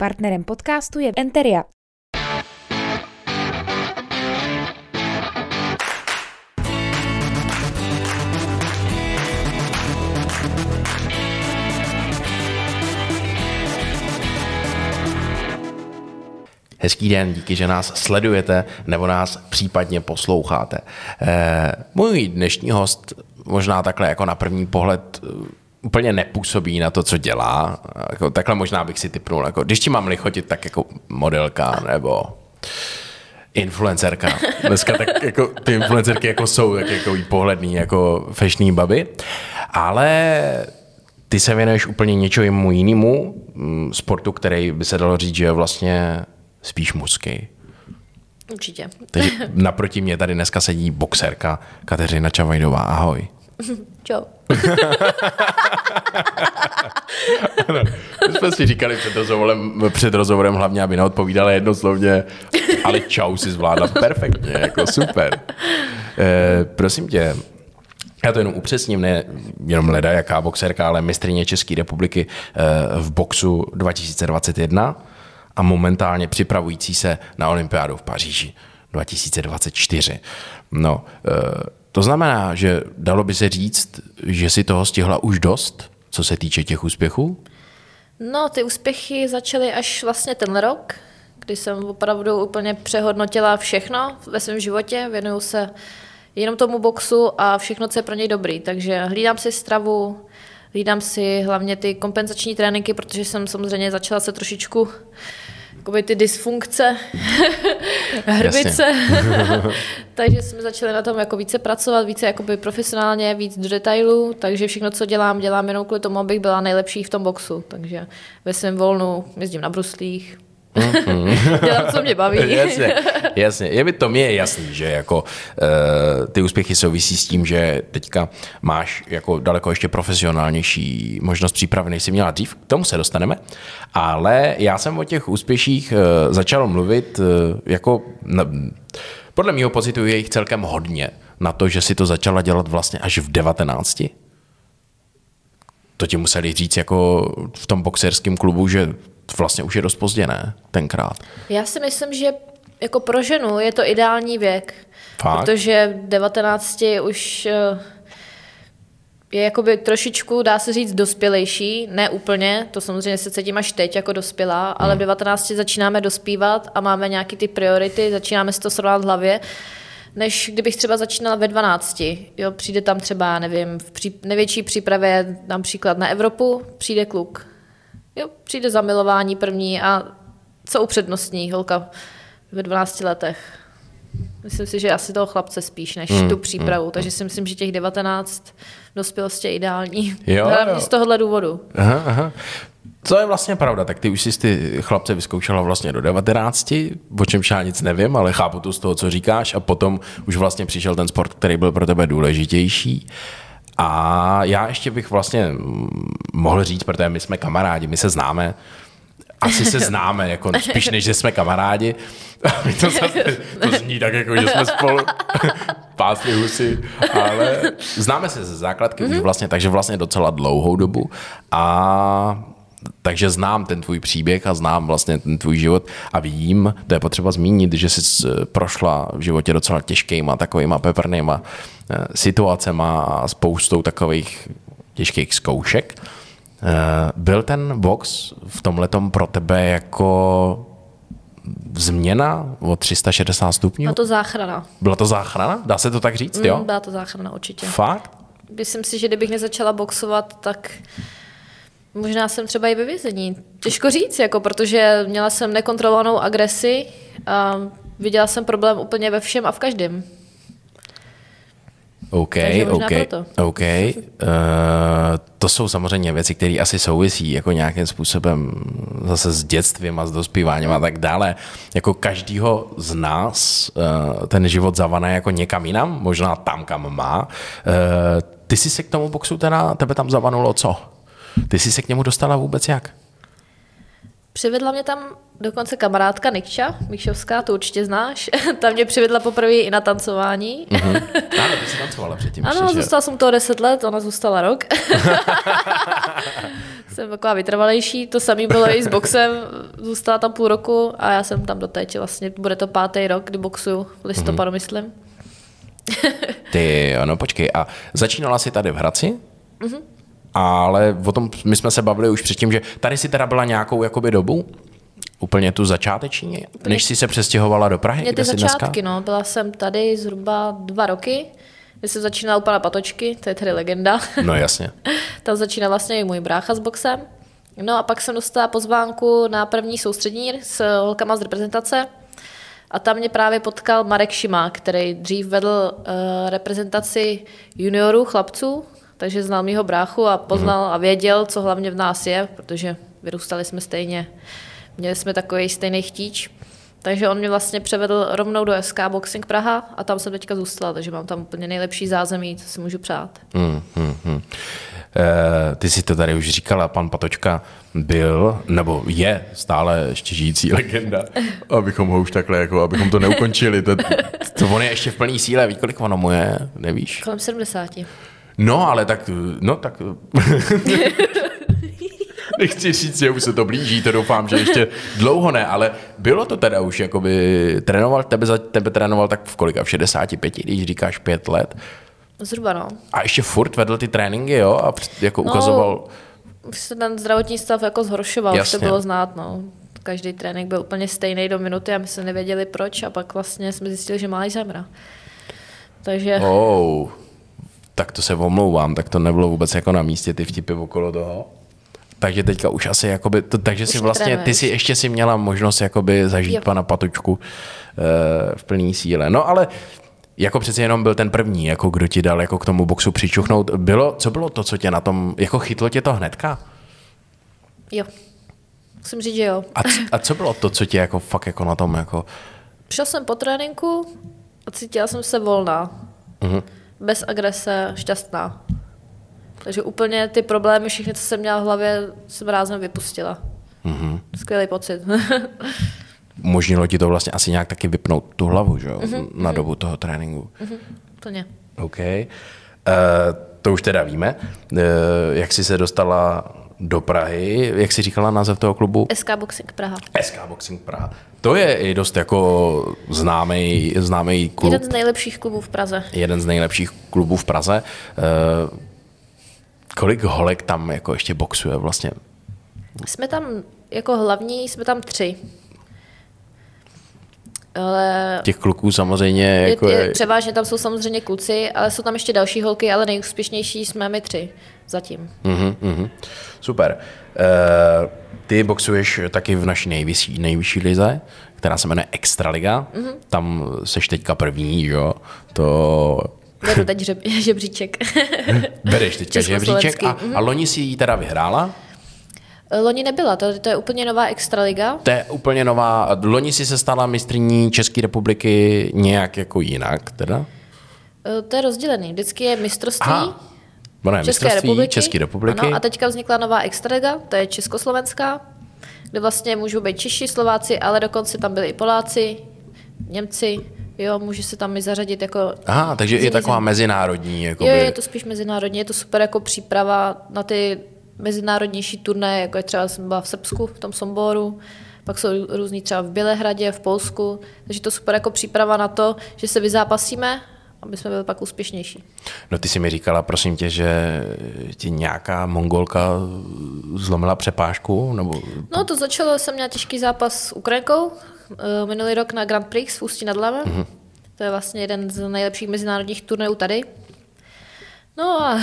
Partnerem podcastu je Enteria. Hezký den, díky, že nás sledujete nebo nás případně posloucháte. Eh, můj dnešní host možná takhle jako na první pohled eh, úplně nepůsobí na to, co dělá. Jako, takhle možná bych si typnul, jako, když ti mám lichotit, tak jako modelka nebo influencerka. Dneska tak jako ty influencerky jako jsou tak jako pohledný, jako fešný baby. Ale ty se věnuješ úplně něčemu jinému, mm, sportu, který by se dalo říct, že je vlastně spíš mužský. Určitě. Takže naproti mě tady dneska sedí boxerka Kateřina Čavajdová. Ahoj. Čau. ano, my jsme si říkali před rozhovorem, před rozhovorem hlavně, aby neodpovídala jednoslovně, ale čau si zvládla perfektně, jako super. E, prosím tě, já to jenom upřesním, ne jenom leda jaká boxerka, ale mistrině České republiky e, v boxu 2021 a momentálně připravující se na olympiádu v Paříži 2024. No, e, to znamená, že dalo by se říct, že si toho stihla už dost, co se týče těch úspěchů? No, ty úspěchy začaly až vlastně ten rok, kdy jsem opravdu úplně přehodnotila všechno ve svém životě, věnuju se jenom tomu boxu a všechno, co je pro něj dobrý. Takže hlídám si stravu, hlídám si hlavně ty kompenzační tréninky, protože jsem samozřejmě začala se trošičku jakoby ty dysfunkce, hrbice. takže jsme začali na tom jako více pracovat, více jakoby profesionálně, víc do detailů, takže všechno, co dělám, dělám jenom kvůli tomu, abych byla nejlepší v tom boxu. Takže ve svém volnu jezdím na bruslích, Mm-hmm. Dělám, co mě baví. jasně, jasně. Je mi to mě je jasný, že jako uh, ty úspěchy souvisí s tím, že teďka máš jako daleko ještě profesionálnější možnost přípravy, než jsi měla dřív. K tomu se dostaneme. Ale já jsem o těch úspěších uh, začal mluvit uh, jako... Na, podle mého pocitu je jich celkem hodně na to, že si to začala dělat vlastně až v 19 to ti museli říct jako v tom boxerském klubu, že vlastně už je dost pozdě, ne? Tenkrát. Já si myslím, že jako pro ženu je to ideální věk. Fakt? Protože 19 už eh, je jakoby trošičku, dá se říct, dospělejší, ne úplně, to samozřejmě se cítím až teď jako dospělá, ale v 19 hmm. začínáme dospívat a máme nějaké ty priority, začínáme si to srovnat v hlavě, než kdybych třeba začínala ve 12. Jo, přijde tam třeba, nevím, v pří, největší přípravě například na Evropu, přijde kluk jo, přijde zamilování první a co upřednostní holka ve 12 letech. Myslím si, že asi toho chlapce spíš než mm, tu přípravu, mm, takže si myslím, že těch 19 dospělosti je ideální. Jo, Hlavně jo. z tohohle důvodu. Aha, aha. Co je vlastně pravda, tak ty už jsi ty chlapce vyzkoušela vlastně do 19, o čem já nic nevím, ale chápu to z toho, co říkáš a potom už vlastně přišel ten sport, který byl pro tebe důležitější. A já ještě bych vlastně mohl říct, protože my jsme kamarádi, my se známe, asi se známe, jako spíš než, že jsme kamarádi. to, zase, to zní tak, jako, že jsme spolu pásli husy, ale známe se ze základky mm-hmm. už mhm. vlastně, takže vlastně docela dlouhou dobu a takže znám ten tvůj příběh a znám vlastně ten tvůj život a vím, to je potřeba zmínit, že jsi prošla v životě docela těžkýma, takovýma peprnýma eh, situacema a spoustou takových těžkých zkoušek. Eh, byl ten box v tom pro tebe jako změna o 360 stupňů? Byla to záchrana. Byla to záchrana? Dá se to tak říct, jo? Mm, byla to záchrana, určitě. Fakt? Myslím si, že kdybych nezačala boxovat, tak Možná jsem třeba i ve vězení. Těžko říct, jako, protože měla jsem nekontrolovanou agresi a viděla jsem problém úplně ve všem a v každém. OK, OK, OK. Uh, to jsou samozřejmě věci, které asi souvisí jako nějakým způsobem zase s dětstvím a s dospíváním a tak dále. Jako každýho z nás uh, ten život zavané jako někam jinam, možná tam, kam má. Uh, ty jsi se k tomu boxu teda, tebe tam zavanulo co? Ty jsi se k němu dostala vůbec jak? Přivedla mě tam dokonce kamarádka Nikča, Mikšovská, to určitě znáš. Tam mě přivedla poprvé i na tancování. Mm-hmm. Ano, ty jsi tancovala předtím. Ano, ještě, zůstala že... jsem toho deset let, ona zůstala rok. jsem taková vytrvalejší, to samé bylo i s boxem, zůstala tam půl roku a já jsem tam doteď, vlastně bude to pátý rok, kdy boxuju v listopadu, mm-hmm. myslím. Ty, no počkej, a začínala jsi tady v Hradci? Mm-hmm. Ale o tom my jsme se bavili už předtím, že tady si teda byla nějakou jakoby dobu? Úplně tu začáteční, Úplně... než jsi se přestěhovala do Prahy? Mě ty začátky, no. Byla jsem tady zhruba dva roky, kdy jsem začínala u pana Patočky, to je tedy legenda. No jasně. Tam začínal vlastně i můj brácha s boxem. No a pak jsem dostala pozvánku na první soustřední s holkama z reprezentace. A tam mě právě potkal Marek Šima, který dřív vedl uh, reprezentaci juniorů, chlapců, takže znal mýho bráchu a poznal mm. a věděl, co hlavně v nás je, protože vyrůstali jsme stejně, měli jsme takový stejný chtíč. Takže on mě vlastně převedl rovnou do SK Boxing Praha a tam jsem teďka zůstala, takže mám tam úplně nejlepší zázemí, co si můžu přát. Mm, mm, mm. E, ty si to tady už říkala, pan Patočka byl, nebo je stále ještě žijící legenda, abychom ho už takhle, jako, abychom to neukončili. To, to on je ještě v plné síle, víš, kolik ono mu je, nevíš? Kolem 70. No, ale tak, no tak... Nechci říct, že už se to blíží, to doufám, že ještě dlouho ne, ale bylo to teda už, jakoby trénoval, tebe, za tebe trénoval tak v kolika, v 65, když říkáš pět let. Zhruba, no. A ještě furt vedl ty tréninky, jo? A jako no, ukazoval... Už se ten zdravotní stav jako zhoršoval, Jasně. už to bylo znát, no. Každý trénink byl úplně stejný do minuty a my jsme nevěděli proč a pak vlastně jsme zjistili, že má Alzheimera. Takže... Oh tak to se omlouvám, tak to nebylo vůbec jako na místě ty vtipy okolo toho. Takže teďka už asi jakoby, to, takže už si vlastně, ty si ještě si měla možnost jakoby zažít jo. pana Patučku uh, v plný síle. No ale jako přece jenom byl ten první, jako kdo ti dal jako k tomu boxu přičuchnout. Bylo, co bylo to, co tě na tom, jako chytlo tě to hnedka? Jo. Musím říct, že jo. A, c- a co bylo to, co tě jako fakt jako na tom jako... Přišel jsem po tréninku a cítila jsem se volná. Uh-huh bez agrese, šťastná. Takže úplně ty problémy, všechny, co jsem měla v hlavě, jsem rázem vypustila. Mm-hmm. Skvělý pocit. Umožnilo ti to vlastně asi nějak taky vypnout tu hlavu, že jo? Mm-hmm. Na dobu toho tréninku. Mm-hmm. Plně. OK. Uh, to už teda víme. Uh, jak jsi se dostala do Prahy, jak jsi říkala název toho klubu? SK Boxing Praha. SK Boxing Praha. To je i dost jako známý, známý klub. Jeden z nejlepších klubů v Praze. Jeden z nejlepších klubů v Praze. Uh, kolik holek tam jako ještě boxuje vlastně? Jsme tam jako hlavní, jsme tam tři. Ale Těch kluků samozřejmě jako je, je, Převážně tam jsou samozřejmě kluci, ale jsou tam ještě další holky, ale nejúspěšnější jsme my tři zatím. Uh-huh, uh-huh. Super. Uh, ty boxuješ taky v naší nejvyšší, nejvyšší lize, která se jmenuje Extraliga. Uh-huh. Tam seš teďka první, jo? To Beru teď žeb, žebříček. Bereš teďka žebříček a, a loni si ji teda vyhrála? Loni nebyla, to, to je úplně nová extraliga. To je úplně nová. Loni si se stala mistrní České republiky nějak jako jinak, teda? Eh, to je rozdělený. Vždycky je mistrovství Aha. České mistrovství republiky. České republiky. Ano, a teďka vznikla nová extraliga, to je československá, kde vlastně můžou být Češi, Slováci, ale dokonce tam byli i Poláci, Němci, Jo, může se tam i zařadit jako... Aha, takže je taková mezinárodní. Jakoby... Jo, je to spíš mezinárodní, je to super jako příprava na ty mezinárodnější turné, jako je třeba jsem byla v Srbsku, v tom Somboru, pak jsou různý třeba v Bělehradě, v Polsku, takže to super jako příprava na to, že se vyzápasíme, aby jsme byli pak úspěšnější. No ty si mi říkala, prosím tě, že ti nějaká mongolka zlomila přepážku? Nebo... No to začalo, jsem měla těžký zápas s Ukrajinkou, eh, minulý rok na Grand Prix v Ústí nad Labem. Mm-hmm. To je vlastně jeden z nejlepších mezinárodních turnajů tady. No a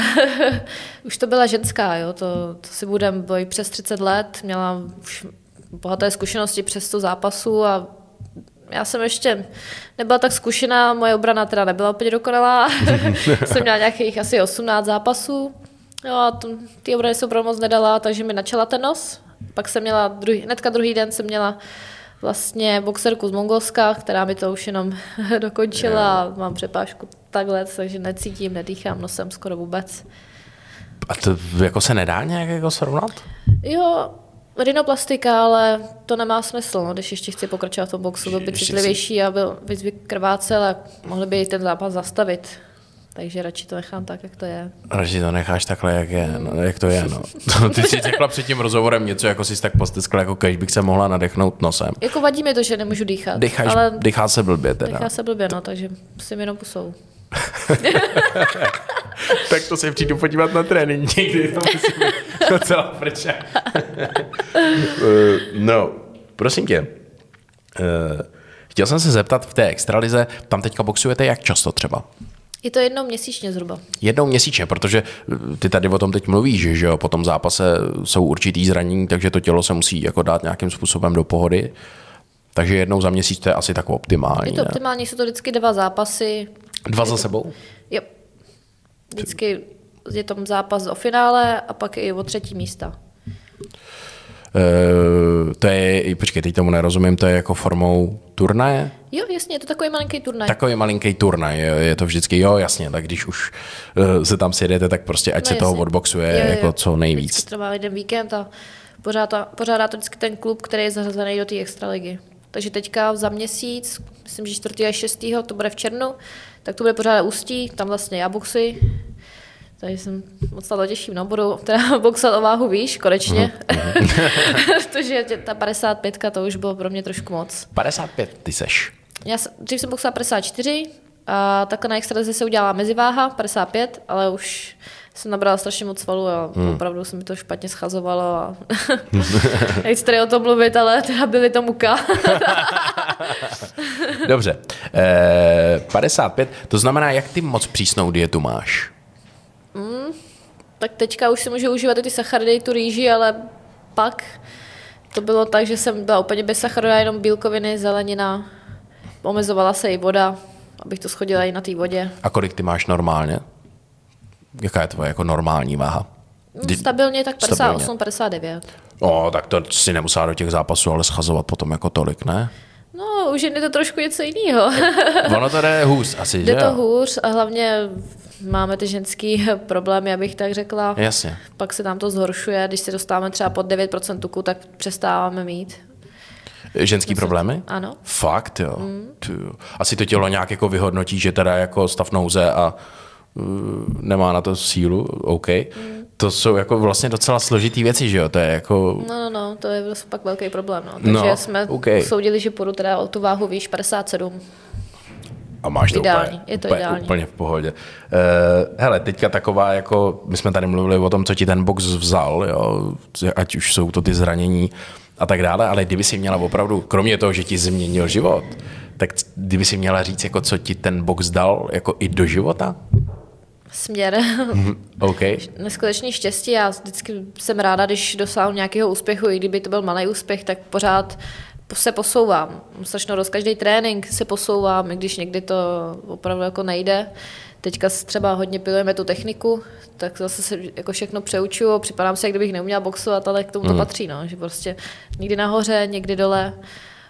už to byla ženská, jo, to, to si budem boj přes 30 let, měla už bohaté zkušenosti přes to zápasu a já jsem ještě nebyla tak zkušená, moje obrana teda nebyla úplně dokonalá, jsem měla nějakých asi 18 zápasů, no a to, ty obrany se opravdu moc nedala, takže mi načala ten nos, pak jsem měla, druhý, hnedka druhý den jsem měla vlastně boxerku z Mongolska, která mi to už jenom dokončila a mám přepážku takhle, takže necítím, nedýchám nosem skoro vůbec. A to jako se nedá nějak jako srovnat? Jo, Rinoplastika, ale to nemá smysl, no, když ještě chci pokračovat v tom boxu, byl by citlivější a byl víc by krvácel a mohli by ten zápas zastavit. Takže radši to nechám tak, jak to je. Radši to necháš takhle, jak, je, no, jak to je. No. Ty jsi řekla před tím rozhovorem něco, jako jsi tak posteskla, jako když bych se mohla nadechnout nosem. Jako vadí mi to, že nemůžu dýchat. Dýcháš, ale dýchá se blbě teda. Dýchá se blbě, no, takže si jenom pusou. tak to se přijdu podívat na trénink někdy, to musím docela prča. uh, no, prosím tě, uh, chtěl jsem se zeptat v té extralize, tam teďka boxujete jak často třeba? Je to jednou měsíčně zhruba. Jednou měsíčně, protože eh, ty tady o tom teď mluvíš, že jo, po tom zápase jsou určitý zranění, takže to tělo se musí jako dát nějakým způsobem do pohody. Takže jednou za měsíc to je asi tak optimální. Je to optimální, jsou to vždycky dva zápasy. Dva za sebou? Jo. Vždycky je tam zápas o finále a pak i o třetí místa. Uh, to je, počkej, teď tomu nerozumím, to je jako formou turnaje? Jo, jasně, je to takový malinký turnaj. Takový malinký turnaj, je, je to vždycky, jo, jasně, tak když už uh, se tam sjedete, tak prostě ať no, se jasně. toho odboxuje jo, jo. jako co nejvíc. Vždycky trvá jeden víkend a pořádá, pořádá to vždycky ten klub, který je zařazený do té extraligy. Takže teďka za měsíc, myslím, že 4. až 6. to bude v červnu, tak to bude pořád ústí, tam vlastně já boxy, takže jsem moc na to těším, no, budu teda boxovat o váhu výš, konečně, uh-huh. protože ta 55 to už bylo pro mě trošku moc. 55 ty seš? Já dřív jsem boxovala 54, a takhle na extralize se udělala meziváha, 55, ale už jsem nabrala strašně moc svalů a hmm. opravdu se mi to špatně schazovalo a nechci tady o tom mluvit, ale teda byly to muka. Dobře. E, eh, 55, to znamená, jak ty moc přísnou dietu máš? Mm, tak teďka už si můžu užívat i ty sacharidy, tu rýži, ale pak to bylo tak, že jsem byla úplně bez sacharu, jenom bílkoviny, zelenina, omezovala se i voda, abych to schodila i na té vodě. A kolik ty máš normálně? Jaká je tvoje jako normální váha? Kdy... Stabilně tak 58, 59. O, tak to si nemusela do těch zápasů ale schazovat potom jako tolik, ne? No, už je to trošku něco jiného. ono to jde hůř asi, Jde že to hůř a hlavně máme ty ženský problémy, abych tak řekla. Jasně. Pak se nám to zhoršuje, když se dostáváme třeba pod 9% tuku, tak přestáváme mít. Ženský Myslím, problémy? Ano. Fakt, jo. Mm. Asi to tělo nějak jako vyhodnotí, že teda jako stav nouze a nemá na to sílu, OK. Mm. To jsou jako vlastně docela složitý věci, že jo? To je jako... No, no, no, to je vlastně pak velký problém, no. Takže no, jsme okay. soudili, že půjdu teda o tu váhu výš 57 a máš to ideální, úplně, je to úplně, ideální. úplně v pohodě. Uh, hele, teďka taková, jako my jsme tady mluvili o tom, co ti ten box vzal, jo, ať už jsou to ty zranění a tak dále, ale kdyby si měla opravdu, kromě toho, že ti změnil život, tak kdyby si měla říct, jako co ti ten box dal jako i do života? Směr. OK. Neskutečný štěstí. Já vždycky jsem ráda, když dosáhnu nějakého úspěchu, i kdyby to byl malý úspěch, tak pořád se posouvám. Strašně roz každý trénink se posouvám, i když někdy to opravdu jako nejde. Teďka třeba hodně pilujeme tu techniku, tak zase se jako všechno přeučuju, připadám si, jak kdybych neuměla boxovat, ale k tomu to mm. patří, no, že prostě někdy nahoře, někdy dole,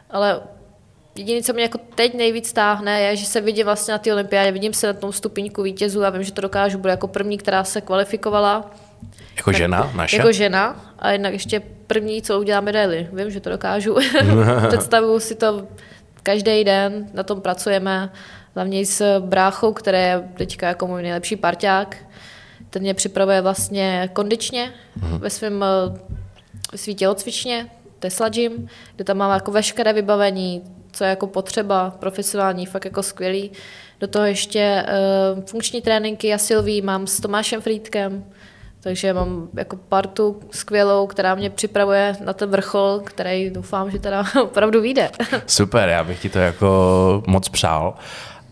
ale Jediné, co mě jako teď nejvíc táhne, je, že se vidím vlastně na té olympiádě, vidím se na tom stupínku vítězů a vím, že to dokážu, budu jako první, která se kvalifikovala. Jako tak, žena naše? Jako žena a jednak ještě první, co udělá medaily. Vím, že to dokážu. Představuju si to každý den, na tom pracujeme. Hlavně s bráchou, který je teďka jako můj nejlepší parťák. Ten mě připravuje vlastně kondičně mm. ve svém ve svý tělocvičně, Tesla Gym, kde tam mám jako veškeré vybavení, co je jako potřeba, profesionální, fakt jako skvělý. Do toho ještě uh, funkční tréninky a Silví mám s Tomášem Frýdkem, takže mám jako partu skvělou, která mě připravuje na ten vrchol, který doufám, že teda opravdu vyjde. Super, já bych ti to jako moc přál.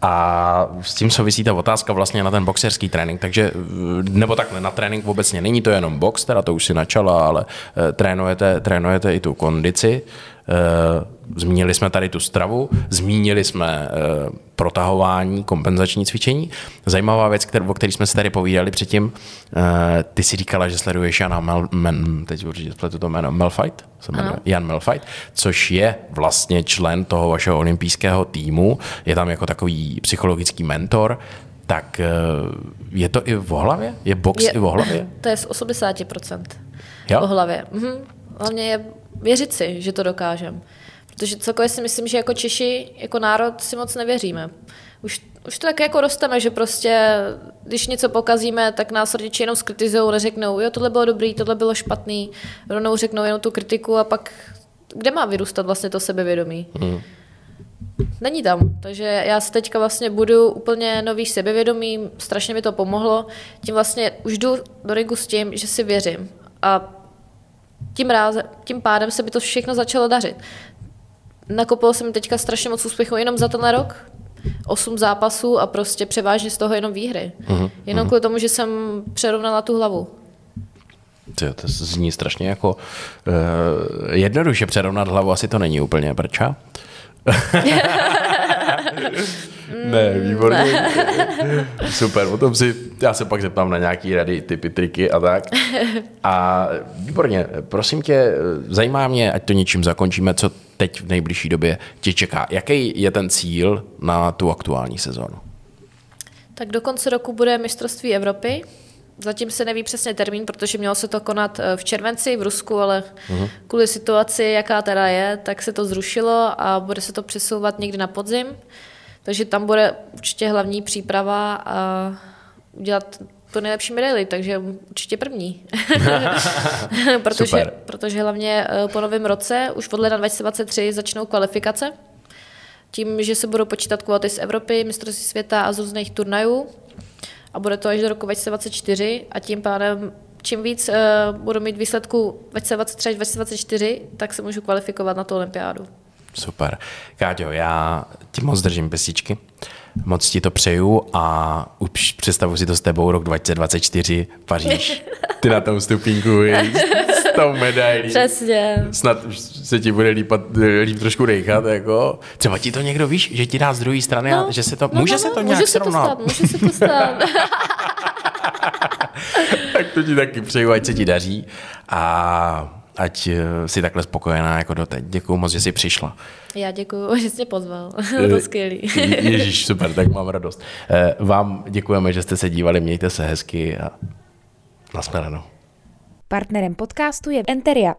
A s tím souvisí ta otázka vlastně na ten boxerský trénink, takže, nebo takhle, na trénink obecně není to jenom box, teda to už si načala, ale eh, trénujete, trénujete i tu kondici. Eh, zmínili jsme tady tu stravu, zmínili jsme eh, protahování, kompenzační cvičení. Zajímavá věc, kterou, o které jsme se tady povídali předtím, eh, ty si říkala, že sleduješ Jana Mel, Men, teď určitě spletu to jméno, Melfight, se jmenuje, Jan Melfight, což je vlastně člen toho vašeho olympijského týmu, je tam jako takový psychologický mentor, tak je to i v hlavě? Je box je, i v hlavě? To je z 80% jo? v hlavě. Mhm. Hlavně je věřit si, že to dokážeme. Protože celkově si myslím, že jako Češi, jako národ si moc nevěříme. Už už to tak jako rosteme, že prostě, když něco pokazíme, tak nás rodiče jenom skritizují, neřeknou, jo, tohle bylo dobrý, tohle bylo špatný, rovnou řeknou jenom tu kritiku a pak kde má vyrůstat vlastně to sebevědomí? Hmm. Není tam. Takže já se teďka vlastně budu úplně nový sebevědomí, strašně mi to pomohlo. Tím vlastně už jdu do ringu s tím, že si věřím. A tím, ráze, tím pádem se by to všechno začalo dařit. Nakopil jsem teďka strašně moc úspěchů jenom za tenhle rok. Osm zápasů a prostě převážně z toho jenom výhry. Uh-huh, jenom uh-huh. kvůli tomu, že jsem přerovnala tu hlavu. To, to zní strašně jako uh, jednoduše přerovnat hlavu, asi to není úplně prča. ne, výborně. Ne. Super, o tom si, já se pak zeptám na nějaký rady, typy, triky a tak. A výborně, prosím tě, zajímá mě, ať to něčím zakončíme, co teď v nejbližší době tě čeká. Jaký je ten cíl na tu aktuální sezónu? Tak do konce roku bude mistrovství Evropy. Zatím se neví přesně termín, protože mělo se to konat eh, v červenci v Rusku, ale uh-huh. kvůli situaci, jaká teda je, tak se to zrušilo a bude se to přesouvat někdy na podzim. Takže tam bude určitě hlavní příprava a udělat to nejlepší medaily, takže určitě první. protože, Super. protože hlavně eh, po novém roce, už od ledna 2023, začnou kvalifikace. Tím, že se budou počítat kvóty z Evropy, mistrovství světa a z různých turnajů. A bude to až do roku 2024 a tím pádem čím víc uh, budu mít výsledku 2023 až 2024, tak se můžu kvalifikovat na tu olympiádu. Super. Káťo, já ti moc držím pesičky. Moc ti to přeju a už představuji si to s tebou rok 2024, Paříž. Ty na tom stupínku s tou medailí. Přesně. Snad se ti bude lípat, líp trošku dejchat, jako. Třeba ti to někdo víš, že ti dá z druhé strany no, a že se to, no, může no, se to no, nějak může srovnat. Se to stát, může se to stát. tak to ti taky přeju, ať se ti daří a ať eh, si takhle spokojená jako doteď. Děkuji moc, že jsi přišla. Já děkuji, že jsi pozval. to skvělý. Ježíš, super, tak mám radost. Eh, vám děkujeme, že jste se dívali, mějte se hezky a nashledanou. Partnerem podcastu je Enteria,